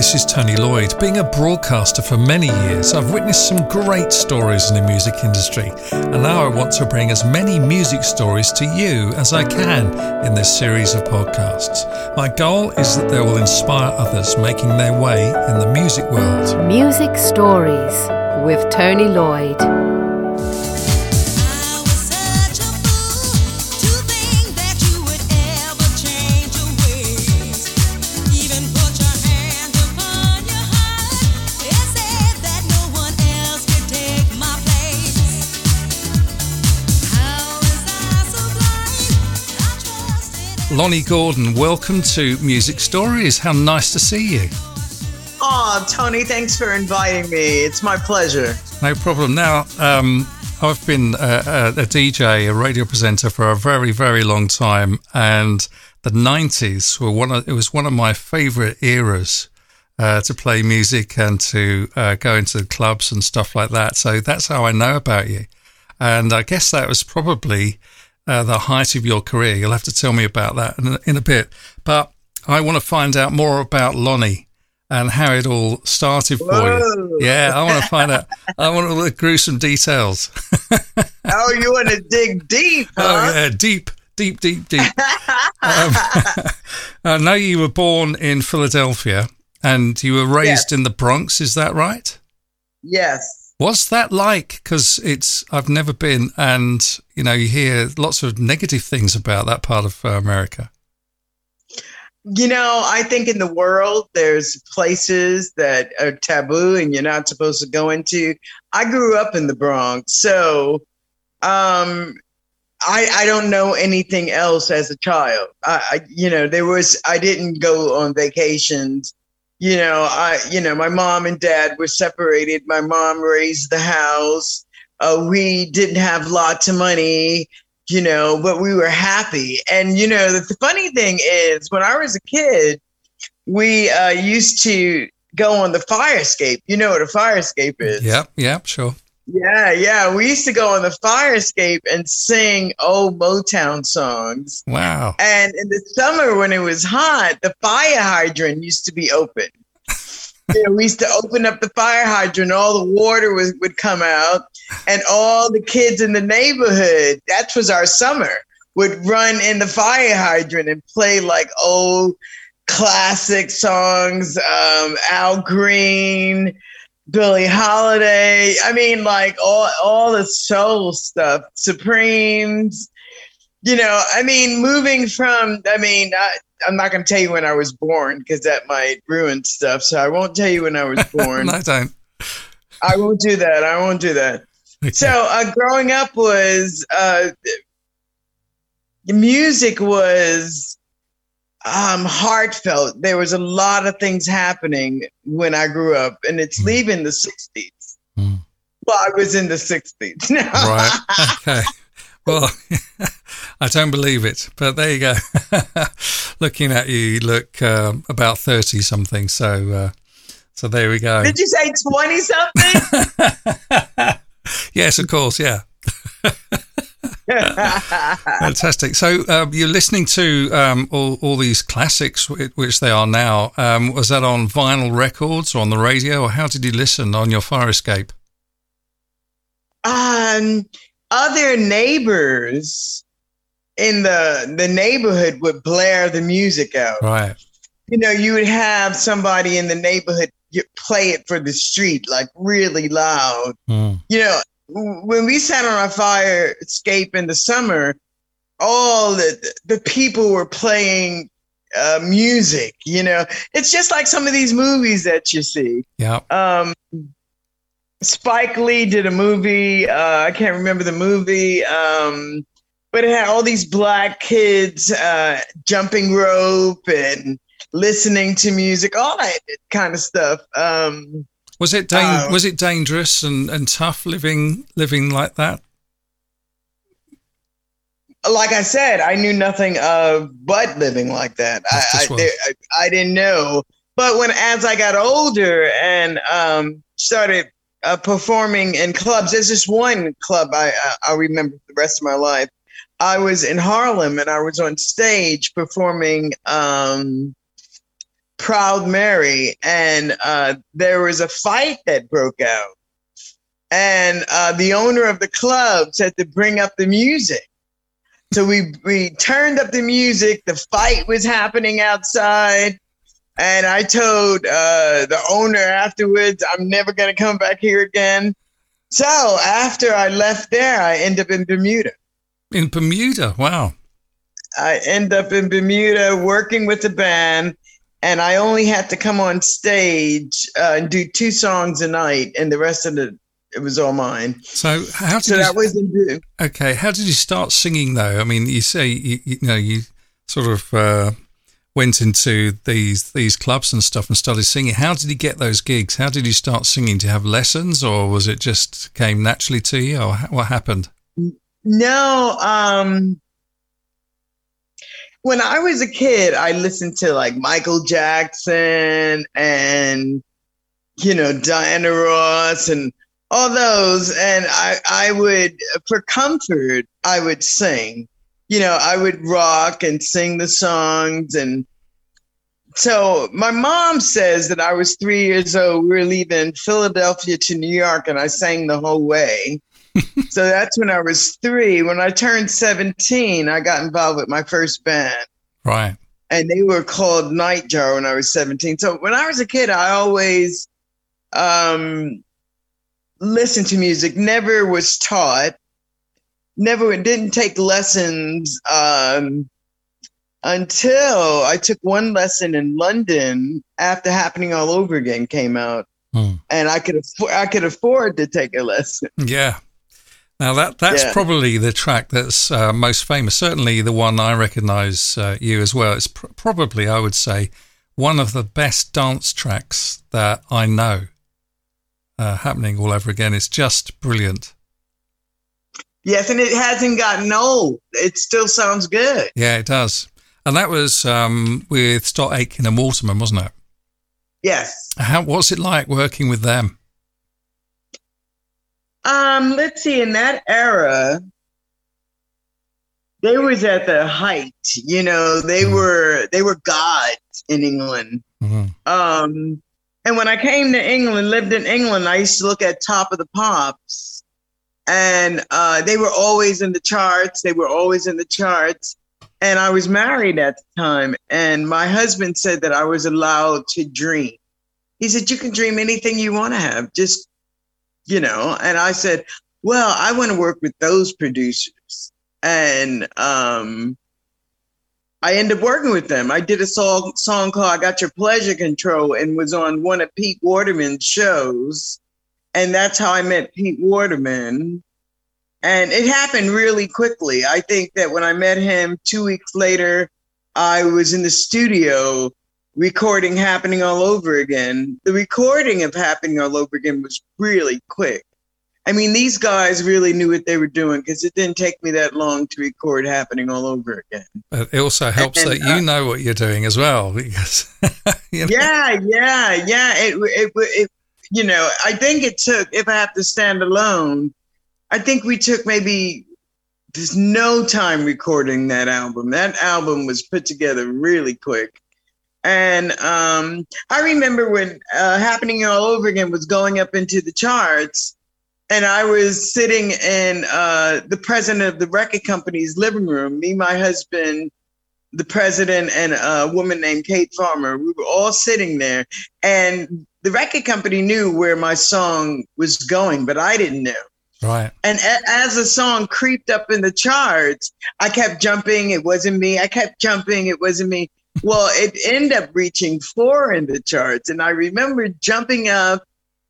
this is Tony Lloyd. Being a broadcaster for many years, I've witnessed some great stories in the music industry, and now I want to bring as many music stories to you as I can in this series of podcasts. My goal is that they will inspire others making their way in the music world. Music Stories with Tony Lloyd. Lonnie Gordon, welcome to Music Stories. How nice to see you. Oh, Tony, thanks for inviting me. It's my pleasure. No problem. Now, um, I've been a, a, DJ, a radio presenter for a very, very long time, and the '90s were one of it was one of my favourite eras uh, to play music and to uh, go into the clubs and stuff like that. So that's how I know about you, and I guess that was probably uh, the height of your career. You'll have to tell me about that in, in a bit. But I want to find out more about Lonnie and how it all started for Whoa. you. Yeah, I want to find out. I want all the gruesome details. oh, you want to dig deep? Oh, huh? Oh yeah, deep, deep, deep, deep. um, I know you were born in Philadelphia and you were raised yes. in the Bronx. Is that right? Yes. What's that like? Because it's I've never been, and you know you hear lots of negative things about that part of uh, America. You know, I think in the world there's places that are taboo and you're not supposed to go into. I grew up in the Bronx, so um, I I don't know anything else as a child. I, I you know there was I didn't go on vacations you know, I, you know, my mom and dad were separated. My mom raised the house. Uh, we didn't have lots of money, you know, but we were happy. And, you know, the, the funny thing is when I was a kid, we uh, used to go on the fire escape. You know what a fire escape is? Yep, yep, sure. Yeah, yeah. We used to go on the fire escape and sing old Motown songs. Wow. And in the summer when it was hot, the fire hydrant used to be open. you know, we used to open up the fire hydrant, all the water was, would come out, and all the kids in the neighborhood, that was our summer, would run in the fire hydrant and play like old classic songs, um, Al Green, Billie Holiday. I mean, like all all the soul stuff, Supremes. You know, I mean, moving from. I mean, I, I'm not going to tell you when I was born because that might ruin stuff. So I won't tell you when I was born. no, don't. I won't do that. I won't do that. So uh, growing up was uh, music was um, heartfelt. There was a lot of things happening when I grew up, and it's mm. leaving the 60s. Mm. Well, I was in the 60s. right. Okay. Well, I don't believe it, but there you go. Looking at you, you look um, about 30 something. So, uh, so there we go. Did you say 20 something? yes, of course. Yeah. Fantastic. So um, you're listening to um, all, all these classics, which they are now. Um, was that on vinyl records or on the radio, or how did you listen on your fire escape? Um, other neighbors in the the neighborhood would blare the music out. Right. You know, you would have somebody in the neighborhood play it for the street like really loud. Mm. You know, when we sat on our fire escape in the summer, all the the people were playing uh, music. You know, it's just like some of these movies that you see. Yeah. Um, Spike Lee did a movie. Uh, I can't remember the movie, um, but it had all these black kids uh, jumping rope and listening to music, all that kind of stuff. Um, was it da- uh, was it dangerous and, and tough living living like that? Like I said, I knew nothing of but living like that. I, I, I, I, didn't know. But when as I got older and um, started uh, performing in clubs, there's just one club I I remember the rest of my life. I was in Harlem and I was on stage performing um, Proud Mary, and uh, there was a fight that broke out, and uh, the owner of the club said to bring up the music. So we we turned up the music. The fight was happening outside, and I told uh, the owner afterwards, "I'm never going to come back here again." So after I left there, I end up in Bermuda. In Bermuda, wow. I end up in Bermuda working with the band, and I only had to come on stage uh, and do two songs a night, and the rest of it it was all mine. So how did So you, that was in okay? How did you start singing though? I mean, you say you, you know you sort of uh, went into these these clubs and stuff and started singing. How did you get those gigs? How did you start singing? Do you have lessons, or was it just came naturally to you, or what happened? No, um, when I was a kid, I listened to like Michael Jackson and you know Diana Ross and all those, and I I would for comfort I would sing. You know, I would rock and sing the songs and. So my mom says that I was three years old. We were leaving Philadelphia to New York, and I sang the whole way so that's when I was three. When I turned 17, I got involved with my first band, Right. and they were called Nightjar when I was 17. So when I was a kid, I always um, listened to music, never was taught, never didn't take lessons um, until I took one lesson in London after Happening All Over Again came out. Hmm. And I could afford, I could afford to take a lesson. Yeah. Now that that's Yeah. probably the track that's uh, most famous. Certainly the one I recognise uh, you as well. It's pr- probably I would say one of the best dance tracks that I know. Uh, happening all over again. It's just brilliant. Yes, and it hasn't gotten old. It still sounds good. Yeah, it does. And that was um, with Stock Aitken and Waterman, wasn't it? Yes. How what's it like working with them? Um, let's see, in that era, they was at the height, you know, they Mhm. were they were gods in England. Mhm. Um, and when I came to England, lived in England, I used to look at Top of the Pops, and uh, they were always in the charts. They were always in the charts. And I was married at the time, and my husband said that I was allowed to dream. He said, "You can dream anything you want to have, just you know." And I said, "Well, I want to work with those producers." And um, I ended up working with them. I did a song song called "I Got Your Pleasure Control" and was on one of Pete Waterman's shows, and that's how I met Pete Waterman. And it happened really quickly. I think that when I met him two weeks later, I was in the studio recording Happening All Over Again. The recording of Happening All Over Again was really quick. I mean, these guys really knew what they were doing because it didn't take me that long to record Happening All Over Again. It also helps And, that you uh, know what you're doing as well, because you know, yeah, yeah, yeah. It, it, it, you know, I think it took, if I have to stand alone, I think we took maybe there's no time recording that album. That album was put together really quick. And um, I remember when uh, Happening All Over Again was going up into the charts, and I was sitting in uh, the president of the record company's living room, me, my husband, the president, and a woman named Kate Farmer. We were all sitting there, and the record company knew where my song was going, but I didn't know. right. And a- as the song creeped up in the charts, I kept jumping. It wasn't me. I kept jumping. It wasn't me. Well, it ended up reaching four in the charts. And I remember jumping up,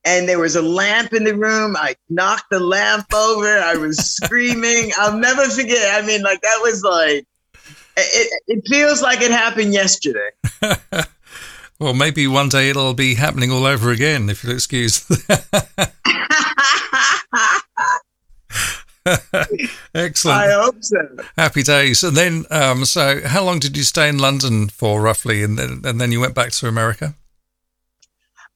and there was a lamp in the room. I knocked the lamp over. I was screaming. I'll never forget. I mean, like, that was like, it, it feels like it happened yesterday. Well, maybe one day it'll be happening all over again, if you'll excuse. Excellent. I hope so. Happy days. And then, um, so how long did you stay in London for roughly? And then, and then you went back to America?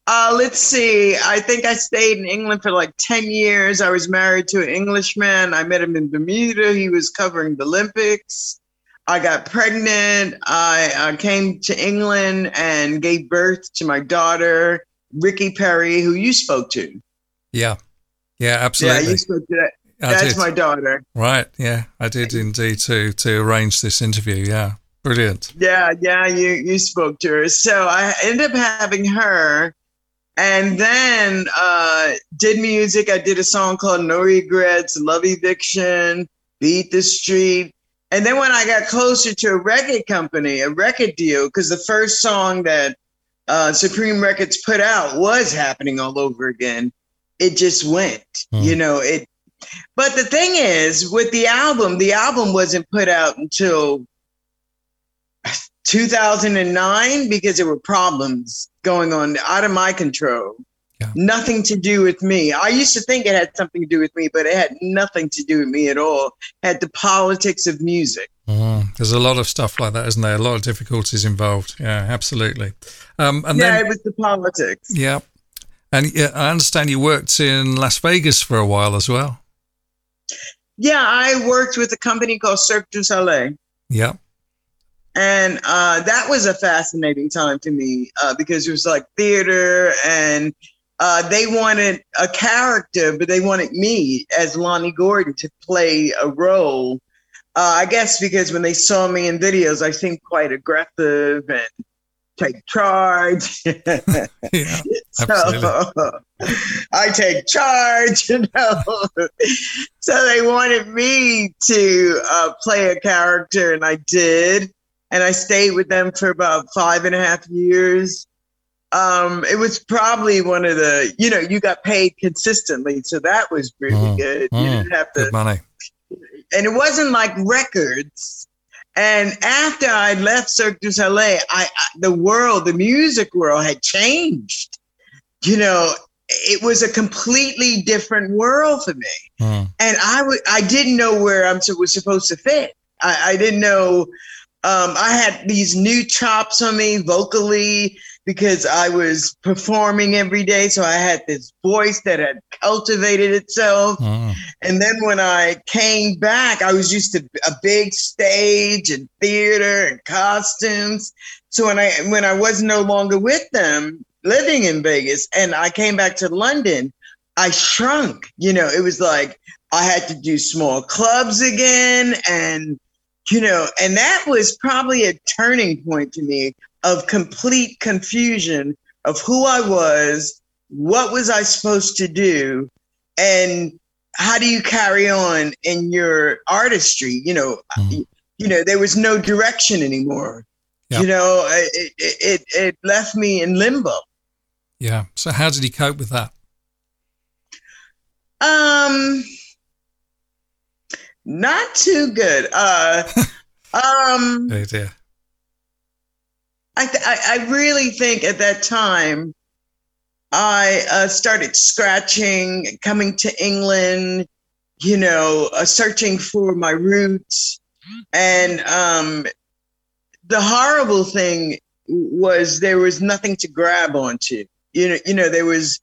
Uh, let's see. I think I stayed in England for like 10 years. I was married to an Englishman. I met him in Bermuda. He was covering the Olympics. I got pregnant. I uh, came to England and gave birth to my daughter, Ricky Perry, who you spoke to. Yeah. Yeah, absolutely. Yeah, you spoke to that. That's my daughter. Right. Yeah, I did indeed to to arrange this interview. Yeah. Brilliant. Yeah, yeah, you you spoke to her. So I ended up having her and then uh did music. I did a song called No Regrets, Love Eviction, Beat the Street. And then when I got closer to a record company, a record deal, because the first song that uh, Supreme Records put out was happening all over again. It just went, mm. you know, it but the thing is, with the album, the album wasn't put out until 2009 because there were problems going on out of my control. Yeah. Nothing to do with me. I used to think it had something to do with me, but it had nothing to do with me at all. It had the politics of music. Mm, there's a lot of stuff like that, isn't there? A lot of difficulties involved. Yeah, absolutely. Um, and yeah, then, it was the politics. Yeah, and yeah, I understand you worked in Las Vegas for a while as well. Yeah, I worked with a company called Cirque du Soleil. Yeah. And uh, that was a fascinating time to me uh, because it was like theater and uh, they wanted a character, but they wanted me as Lonnie Gordon to play a role. Uh, I guess because when they saw me in videos, I seemed quite aggressive and take charge. yeah, so I take charge, you know. so they wanted me to uh, play a character, and I did. And I stayed with them for about five and a half years. Um, it was probably one of the, you know, you got paid consistently, so that was really mm, good. Mm, you didn't have to money, and it wasn't like records and after I left Cirque du Soleil, I, I, the world, the music world had changed. You know, it was a completely different world for me, mm. and I w- I didn't know where I was supposed to fit. I, I didn't know. Um, I had these new chops on me vocally because I was performing every day. So I had this voice that had cultivated itself. Mm. And then when I came back, I was used to a big stage and theater and costumes. So when I when I was no longer with them, living in Vegas, and I came back to London, I shrunk. You know, it was like I had to do small clubs again and you know, and that was probably a turning point to me of complete confusion of who I was, what was I supposed to do, and how do you carry on in your artistry? You know, mm-hmm. you know, there was no direction anymore. Yep. You know, it, it it left me in limbo. Yeah. So how did he cope with that? Um, not too good. Uh, um, oh dear. I, th- I really think at that time I uh, started scratching, coming to England, you know, uh, searching for my roots. And um, the horrible thing was there was nothing to grab onto. You know, you know, there was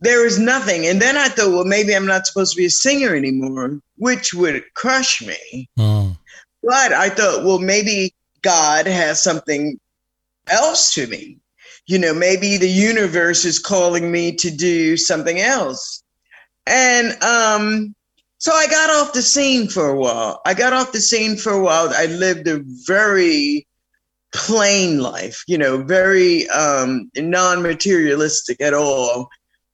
there was nothing. And then I thought, well, maybe I'm not supposed to be a singer anymore, which would crush me. Mm. But I thought, well, maybe God has something else to me. You know, maybe the universe is calling me to do something else. And um, so I got off the scene for a while. I got off the scene for a while. I lived a very plain life, you know, very um, non materialistic at all.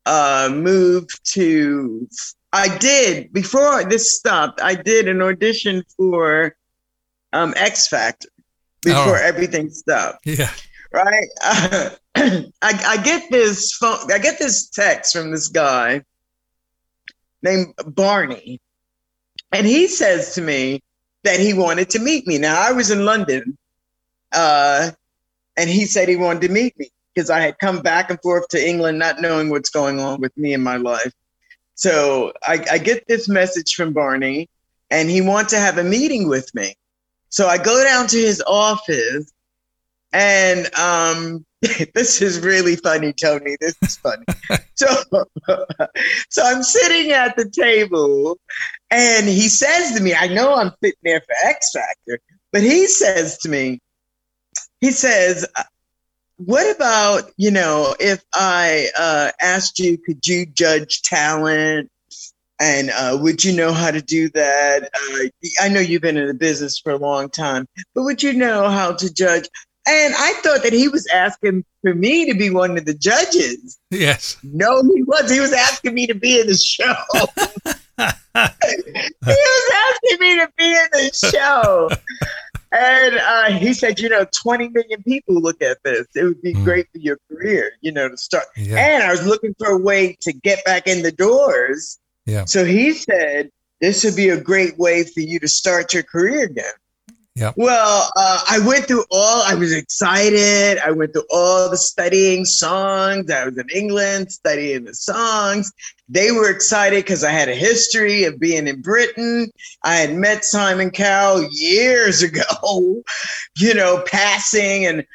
Uh, moved to, I did, before this stopped, I did an audition for um, X Factor before oh. everything stopped. Yeah. Right. Uh, I, I get this phone. I get this text from this guy named Barney, and he says to me that he wanted to meet me. Now I was in London, uh, and he said he wanted to meet me because I had come back and forth to England, not knowing what's going on with me in my life. So I, I get this message from Barney, and he wants to have a meeting with me. So I go down to his office and um, this is really funny, Tony. This is funny. so, so I'm sitting at the table, and he says to me, "I know I'm sitting there for X Factor, but he says to me, he says." What about you know if I uh, asked you, could you judge talent and uh, would you know how to do that? Uh, I know you've been in the business for a long time, but would you know how to judge? And I thought that he was asking for me to be one of the judges. Yes. No, he was. He was asking me to be in the show. he was asking me to be in the show. And uh, he said, you know, 20 million people look at this. It would be mm. great for your career, you know, to start. Yeah. And I was looking for a way to get back in the doors. Yeah. So he said, this would be a great way for you to start your career again. Yeah. Well, uh, I went through all. I was excited. I went through all the studying songs. I was in England studying the songs. They were excited because I had a history of being in Britain. I had met Simon Cowell years ago. You know, passing and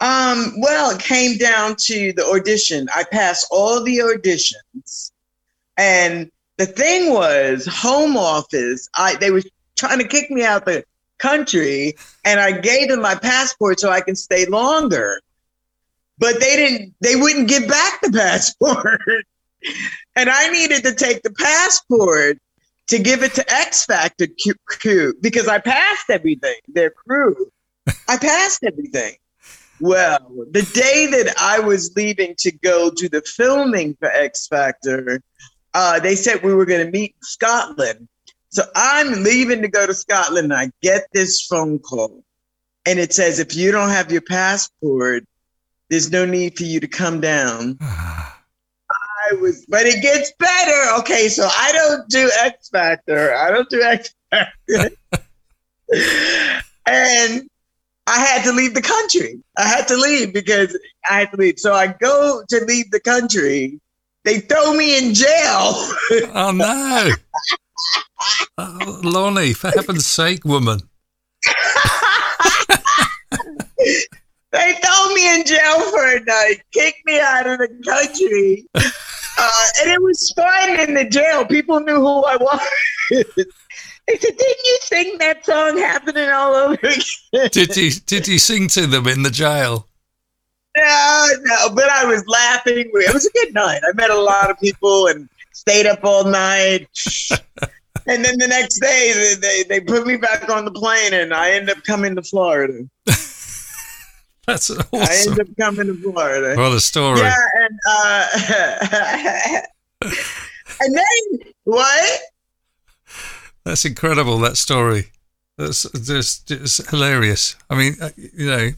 um. Well, it came down to the audition. I passed all the auditions, and the thing was, Home Office. I they were trying to kick me out the country and I gave them my passport so I can stay longer. But they didn't, they wouldn't give back the passport. and I needed to take the passport to give it to X Factor crew because I passed everything, their crew. I passed everything. Well, the day that I was leaving to go do the filming for X Factor, uh, they said we were going to meet in Scotland. So I'm leaving to go to Scotland. And I get this phone call, and it says, if you don't have your passport, there's no need for you to come down. I was, but it gets better. Okay, so I don't do X Factor. I don't do X Factor. and I had to leave the country. I had to leave because I had to leave. So I go to leave the country. They throw me in jail. oh no. Oh, Lonnie, for heaven's sake, woman. they throw me in jail for a night, kicked me out of the country. Uh, and it was fun in the jail. People knew who I was. they said, "Didn't you sing that song happening all over again?" did you Did you sing to them in the jail? No, no, but I was laughing. It was a good night. I met a lot of people and stayed up all night and then the next day they, they put me back on the plane and I end up coming to Florida. That's awesome. I end up coming to Florida. What a story. Yeah, and uh, and then what? That's incredible. That story. That's just, just hilarious. I mean, uh, you know,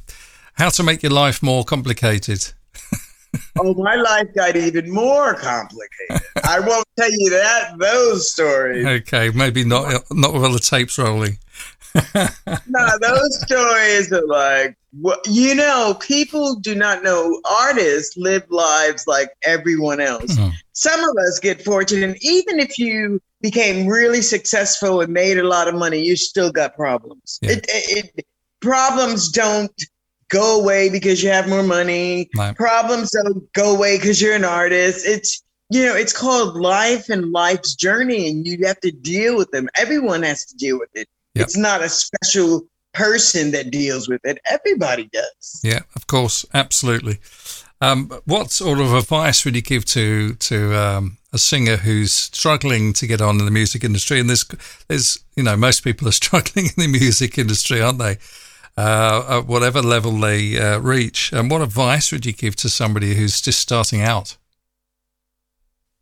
how to make your life more complicated oh, my life got even more complicated. I won't tell you that those stories. Okay, maybe not not with all the tape's rolling. no, those stories are like, you know, people do not know artists live lives like everyone else. Mm-hmm. Some of us get fortunate, and even if you became really successful and made a lot of money, you still got problems. Yeah. It, it, it, problems don't go away because you have more money. Right. Problems don't go away because you're an artist. It's you know, it's called life and life's journey, and you have to deal with them. Everyone has to deal with it. Yep. It's not a special person that deals with it. Everybody does. Yeah, of course, absolutely. Um, what sort of advice would you give to to um, a singer who's struggling to get on in the music industry? And there's, there's, you know, most people are struggling in the music industry, aren't they? Uh, at whatever level they uh, reach. And what advice would you give to somebody who's just starting out?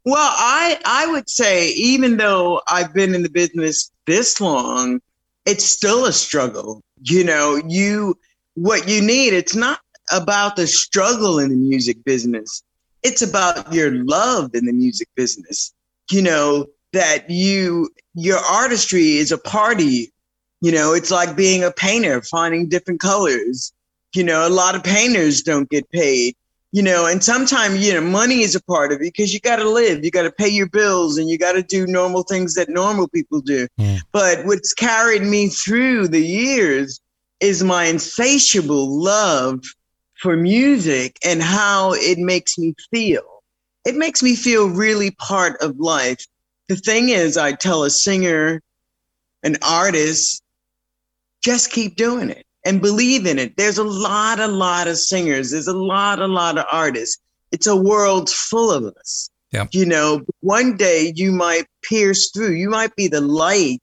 Well, I I would say even though I've been in the business this long, it's still a struggle. You know, you what you need, it's not about the struggle in the music business. It's about your love in the music business. You know, that you your artistry is a part of you. Know, it's like being a painter, finding different colors. You know, a lot of painters don't get paid. You know, and sometimes, you know, money is a part of it because you got to live, you got to pay your bills, and you got to do normal things that normal people do. Mm. But what's carried me through the years is my insatiable love for music and how it makes me feel. It makes me feel really part of life. The thing is, I tell a singer, an artist, just keep doing it and believe in it. There's a lot, a lot of singers. There's a lot, a lot of artists. It's a world full of us. Yeah. You know, one day you might pierce through. You might be the light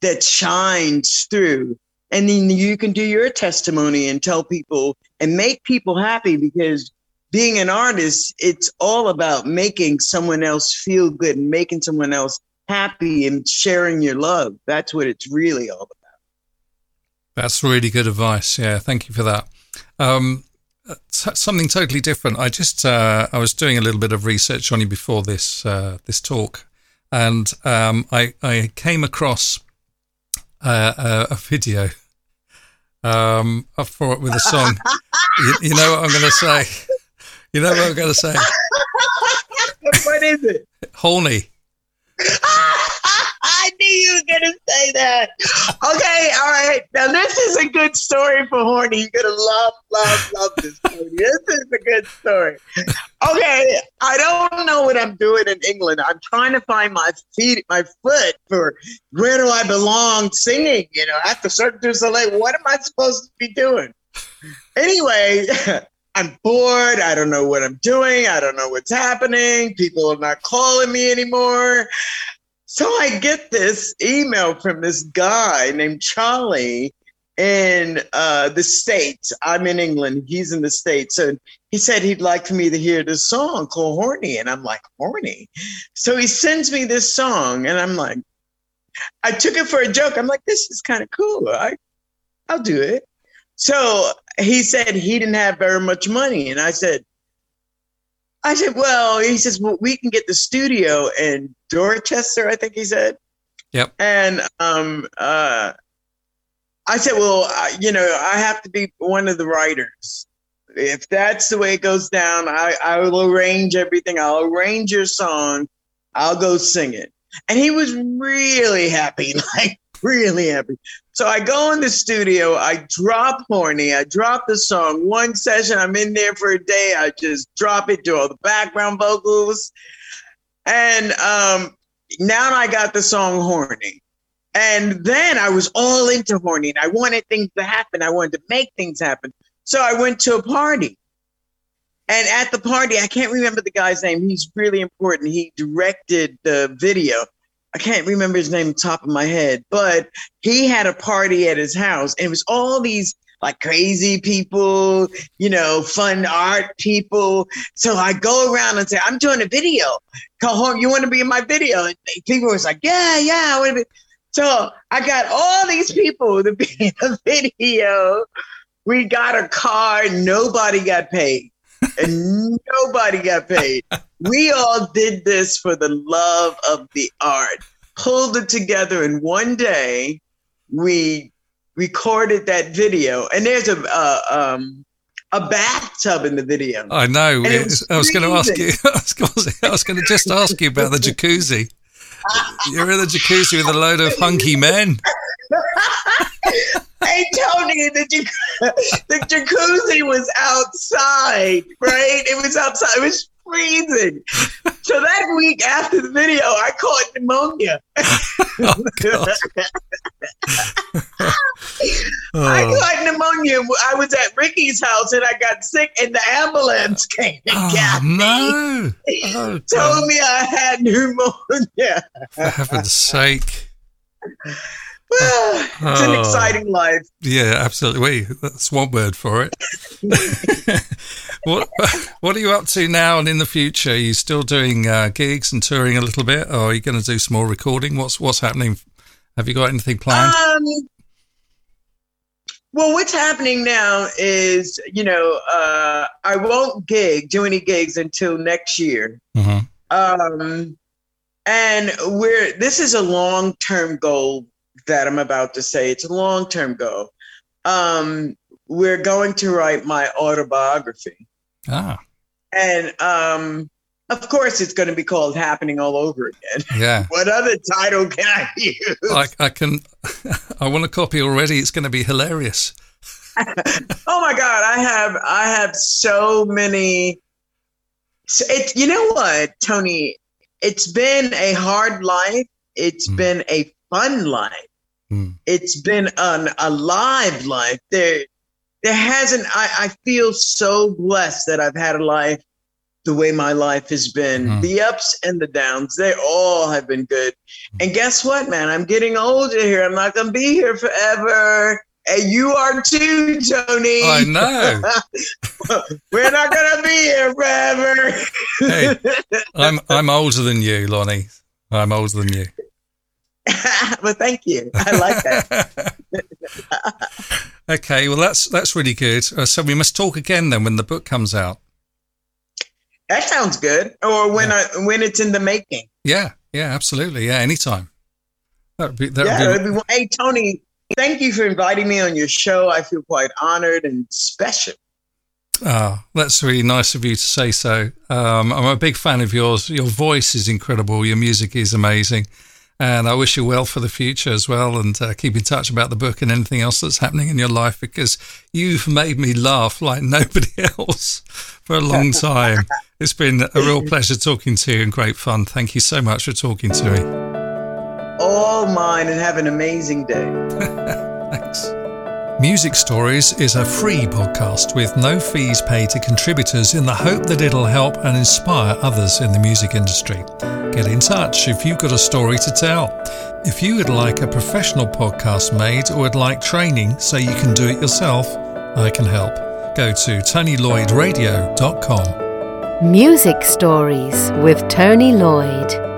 that shines through. And then you can do your testimony and tell people and make people happy because being an artist, it's all about making someone else feel good and making someone else happy and sharing your love. That's what it's really all about. That's really good advice. Yeah, thank you for that. Um, something totally different. I just uh, I was doing a little bit of research on you before this uh, this talk, and um, I I came across uh, a, a video um, for it with a song. you, you know what I'm going to say? You know what I'm going to say? what is it? Horny. I knew you were going to say that. Okay, all right. Now, this is a good story for Horny. You're going to love, love, love this story. This is a good story. Okay, I don't know what I'm doing in England. I'm trying to find my feet, my foot for where do I belong singing, you know, the Cirque du Soleil. What am I supposed to be doing? Anyway, I'm bored. I don't know what I'm doing. I don't know what's happening. People are not calling me anymore. So I get this email from this guy named Charlie in uh, the States. I'm in England. He's in the States. And he said he'd like for me to hear this song called Horny. And I'm like, Horny? So he sends me this song. And I'm like, I took it for a joke. I'm like, this is kind of cool. I, I'll do it. So he said he didn't have very much money. And I said, I said, well, he says, well, we can get the studio in Dorchester, I think he said. Yep. And um, uh, I said, well, I, you know, I have to be one of the writers. If that's the way it goes down, I, I will arrange everything. I'll arrange your song. I'll go sing it. And he was really happy, like really happy. So I go in the studio, I drop Horny, I drop the song. One session, I'm in there for a day, I just drop it, do all the background vocals. And um, now I got the song Horny. And then I was all into Horny and I wanted things to happen. I wanted to make things happen. So I went to a party. And at the party, I can't remember the guy's name. He's really important. He directed the video. I can't remember his name top of my head, but he had a party at his house and it was all these like crazy people, you know, fun art people. So I go around and say, I'm doing a video. Come home, you want to be in my video? And people was like, Yeah, yeah, I want to be. So I got all these people to be in the video. We got a car, nobody got paid. And nobody got paid. We all did this for the love of the art, pulled it together in one day. We recorded that video, and there's a uh, um, a bathtub in the video. I know. Was I was going to ask you. I was going to just ask you about the jacuzzi. You're in the jacuzzi with a load of hunky men. hey Tony, the, jac- the jacuzzi was outside, right? It was outside. It was freezing. So that week after the video, I caught pneumonia. oh, I caught pneumonia. I was at Ricky's house and I got sick, and the ambulance came and oh, got no. me. Oh, Told me I had pneumonia. For heaven's sake. it's an oh. exciting life. Yeah, absolutely. Wait, that's one word for it. what What are you up to now and in the future? Are you still doing uh, gigs and touring a little bit, or are you going to do some more recording? What's What's happening? Have you got anything planned? Um, well, what's happening now is, you know, uh, I won't gig, do any gigs until next year. Mm-hmm. Um, and we're this is a long term goal that I'm about to say. It's a long term goal. Um, we're going to write my autobiography. Ah. And um, of course, it's going to be called Happening All Over Again. Yeah. what other title can I use? I, I can. I want a copy already. It's going to be hilarious. oh my God, I have I have so many. So it, you know what, Tony? It's been a hard life. It's mm. been a fun life. Mm. It's been an alive life. There, there hasn't. I, I feel so blessed that I've had a life the way my life has been. Mm. The ups and the downs, they all have been good. And guess what, man? I'm getting older here. I'm not going to be here forever. And you are too, Tony. I know. We're not going to be here forever. hey, I'm I'm older than you, Lonnie. I'm older than you. well, thank you. I like that. okay, well that's that's really good. Uh, so we must talk again then when the book comes out. That sounds good. Or when yeah. I, when it's in the making. Yeah, yeah, absolutely. Yeah, anytime. That would be. That yeah, would be, hey Tony, thank you for inviting me on your show. I feel quite honored and special. Ah, oh, that's really nice of you to say so. Um, I'm a big fan of yours. Your voice is incredible. Your music is amazing. And I wish you well for the future as well. And uh, keep in touch about the book and anything else that's happening in your life because you've made me laugh like nobody else for a long time. it's been a real pleasure talking to you and great fun. Thank you so much for talking to me. All mine and have an amazing day. Music Stories is a free podcast with no fees paid to contributors in the hope that it'll help and inspire others in the music industry. Get in touch if you've got a story to tell. If you would like a professional podcast made or would like training so you can do it yourself, I can help. Go to TonyLloydRadio.com. Music Stories with Tony Lloyd.